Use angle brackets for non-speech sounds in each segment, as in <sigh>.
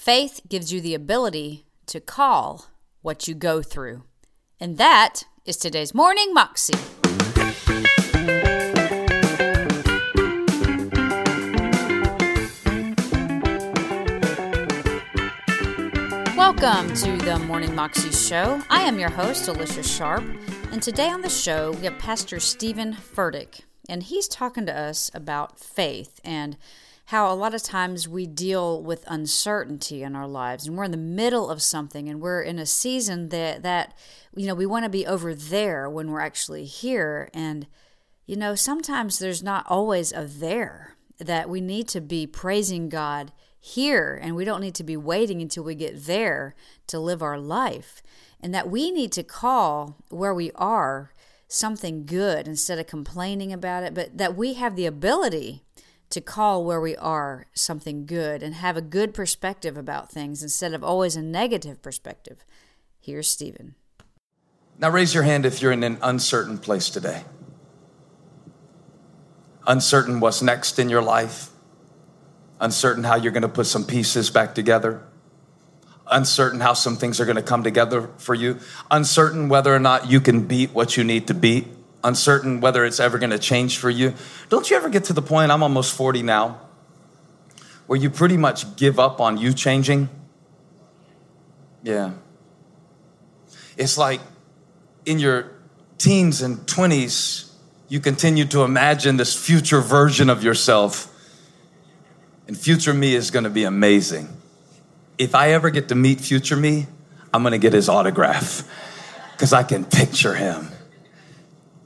Faith gives you the ability to call what you go through. And that is today's Morning Moxie. Welcome to the Morning Moxie Show. I am your host, Alicia Sharp, and today on the show we have Pastor Steven Furtick, and he's talking to us about faith and how a lot of times we deal with uncertainty in our lives and we're in the middle of something and we're in a season that that you know we want to be over there when we're actually here and you know sometimes there's not always a there that we need to be praising God here and we don't need to be waiting until we get there to live our life and that we need to call where we are something good instead of complaining about it but that we have the ability to call where we are something good and have a good perspective about things instead of always a negative perspective. Here's Steven. Now raise your hand if you're in an uncertain place today. Uncertain what's next in your life. Uncertain how you're going to put some pieces back together, uncertain how some things are going to come together for you, uncertain whether or not you can beat what you need to beat, uncertain whether it's ever going to change for you. Don't you ever get to the point, I'm almost 40 now, where you pretty much give up on you changing? Yeah. It's like in your teens and 20s, you continue to imagine this future version of yourself and future me is going to be amazing. If I ever get to meet future me, I'm going to get his autograph because I can picture him.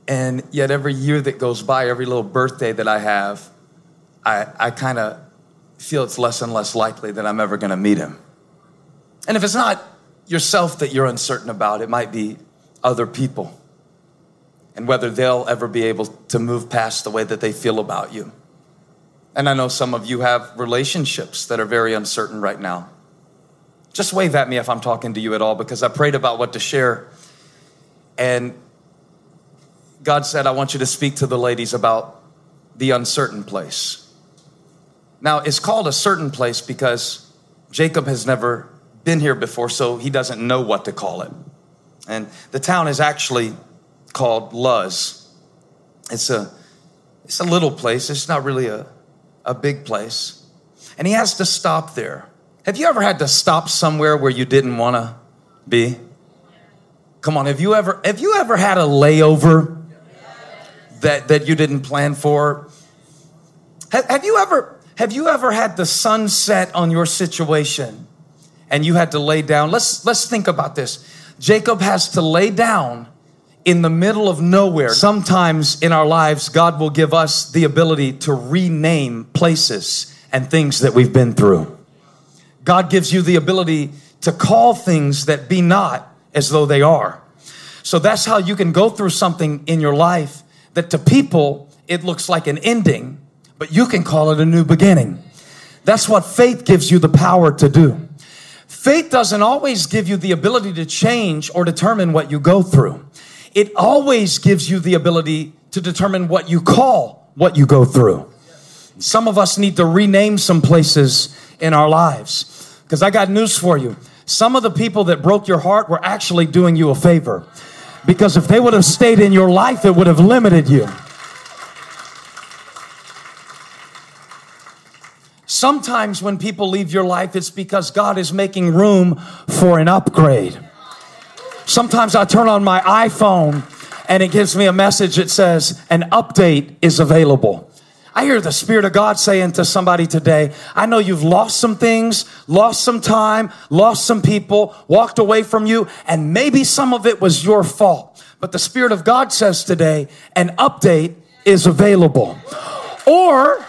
And yet, every year that goes by, every little birthday that I have, I, I kind of feel it's less and less likely that I'm ever going to meet him. And if it's not yourself that you're uncertain about, it might be other people and whether they'll ever be able to move past the way that they feel about you. And I know some of you have relationships that are very uncertain right now. Just wave at me if I'm talking to you at all because I prayed about what to share. And God said, I want you to speak to the ladies about the uncertain place. Now, it's called a certain place because Jacob has never been here before, so he doesn't know what to call it. And the town is actually called Luz. It's a, it's a little place, it's not really a, a big place, and he has to stop there. Have you ever had to stop somewhere where you didn't want to be? Come on, have you ever have you ever had a layover that that you didn't plan for? Have, have you ever have you ever had the sun set on your situation and you had to lay down? Let's let's think about this. Jacob has to lay down in the middle of nowhere. Sometimes in our lives, God will give us the ability to rename places and things that we've been through. God gives you the ability to call things that be not as though they are. So that's how you can go through something in your life that to people it looks like an ending, but you can call it a new beginning. That's what faith gives you the power to do. Faith doesn't always give you the ability to change or determine what you go through it always gives you the ability to determine what you call what you go through. Some of us need to rename some places in our lives. Because I got news for you. Some of the people that broke your heart were actually doing you a favor. Because if they would have stayed in your life, it would have limited you. Sometimes when people leave your life, it's because God is making room for an upgrade. Sometimes I turn on my iPhone and it gives me a message that says, an update is available. I hear the Spirit of God saying to somebody today, I know you've lost some things, lost some time, lost some people, walked away from you, and maybe some of it was your fault. But the Spirit of God says today, an update is available. Or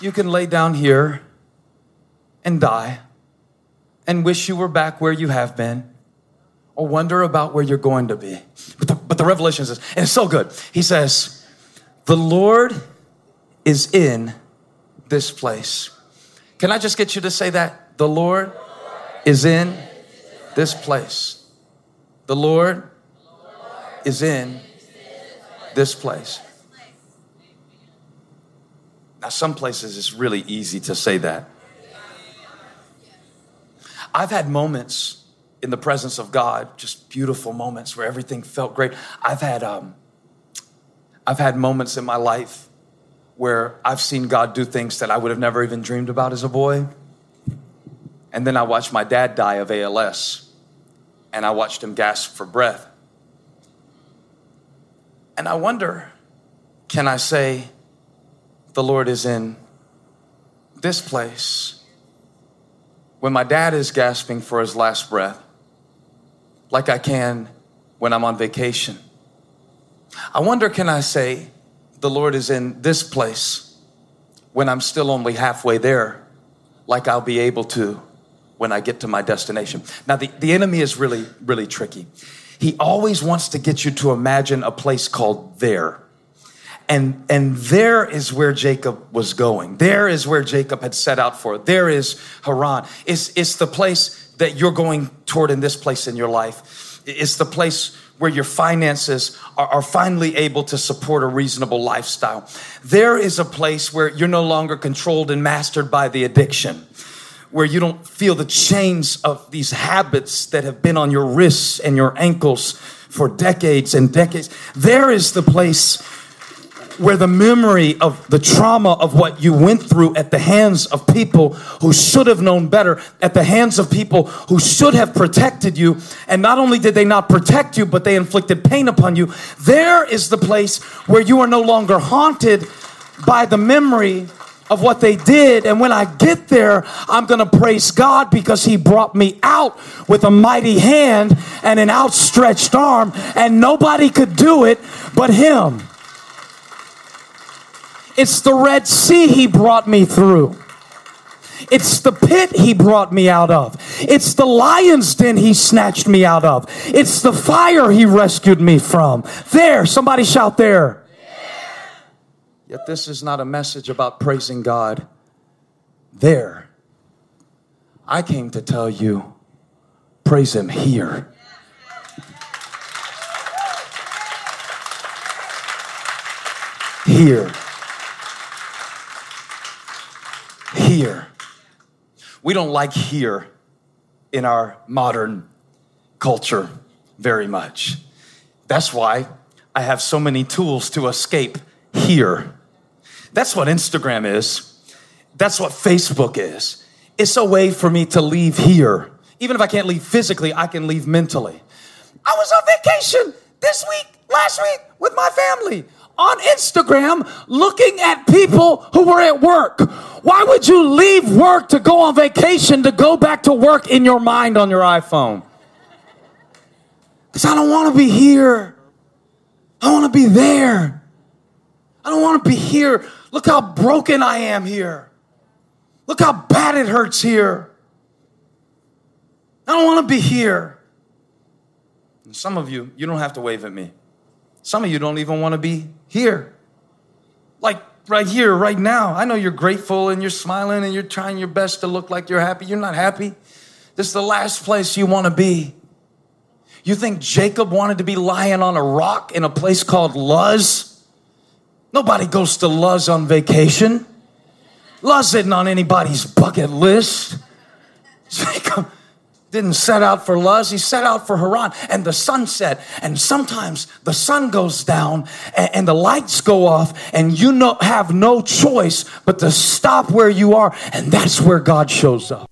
you can lay down here and die and wish you were back where you have been or wonder about where you're going to be. But the, the revelation says, and it's so good. He says, The Lord is in this place. Can I just get you to say that? The Lord is in this place. The Lord is in this place. Now, some places it's really easy to say that. I've had moments in the presence of God, just beautiful moments where everything felt great. I've had, um, I've had moments in my life where I've seen God do things that I would have never even dreamed about as a boy. And then I watched my dad die of ALS, and I watched him gasp for breath. And I wonder can I say, the Lord is in this place when my dad is gasping for his last breath, like I can when I'm on vacation? I wonder, can I say, the Lord is in this place when I'm still only halfway there, like I'll be able to when I get to my destination? Now, the, the enemy is really, really tricky. He always wants to get you to imagine a place called there. And, and there is where Jacob was going. There is where Jacob had set out for. There is Haran. It's, it's the place that you're going toward in this place in your life. It's the place where your finances are, are, finally able to support a reasonable lifestyle. There is a place where you're no longer controlled and mastered by the addiction, where you don't feel the chains of these habits that have been on your wrists and your ankles for decades and decades. There is the place where the memory of the trauma of what you went through at the hands of people who should have known better, at the hands of people who should have protected you, and not only did they not protect you, but they inflicted pain upon you, there is the place where you are no longer haunted by the memory of what they did. And when I get there, I'm going to praise God because He brought me out with a mighty hand and an outstretched arm, and nobody could do it but Him. It's the Red Sea he brought me through. It's the pit he brought me out of. It's the lion's den he snatched me out of. It's the fire he rescued me from. There, somebody shout there. Yet this is not a message about praising God. There. I came to tell you, praise him here. Here. Here. We don't like here in our modern culture very much. That's why I have so many tools to escape here. That's what Instagram is. That's what Facebook is. It's a way for me to leave here. Even if I can't leave physically, I can leave mentally. I was on vacation this week, last week with my family on Instagram looking at people who were at work. Why would you leave work to go on vacation to go back to work in your mind on your iPhone? Because I don't want to be here. I want to be there. I don't want to be here. Look how broken I am here. Look how bad it hurts here. I don't want to be here. And some of you, you don't have to wave at me. Some of you don't even want to be here. Like right here, right now. I know you're grateful and you're smiling and you're trying your best to look like you're happy. You're not happy. This is the last place you want to be. You think Jacob wanted to be lying on a rock in a place called Luz? Nobody goes to Luz on vacation. Luz isn't on anybody's bucket list. <laughs> Jacob, didn't set out for Luz, he set out for Haran. And the sun set, and sometimes the sun goes down and, and the lights go off, and you no, have no choice but to stop where you are, and that's where God shows up.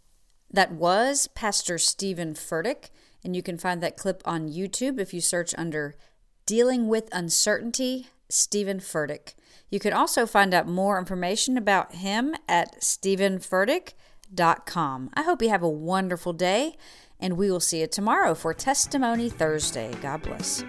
That was Pastor Steven Furtick, and you can find that clip on YouTube if you search under Dealing with Uncertainty, Steven Furtick. You can also find out more information about him at Steven Furtick com. I hope you have a wonderful day, and we will see you tomorrow for Testimony Thursday. God bless.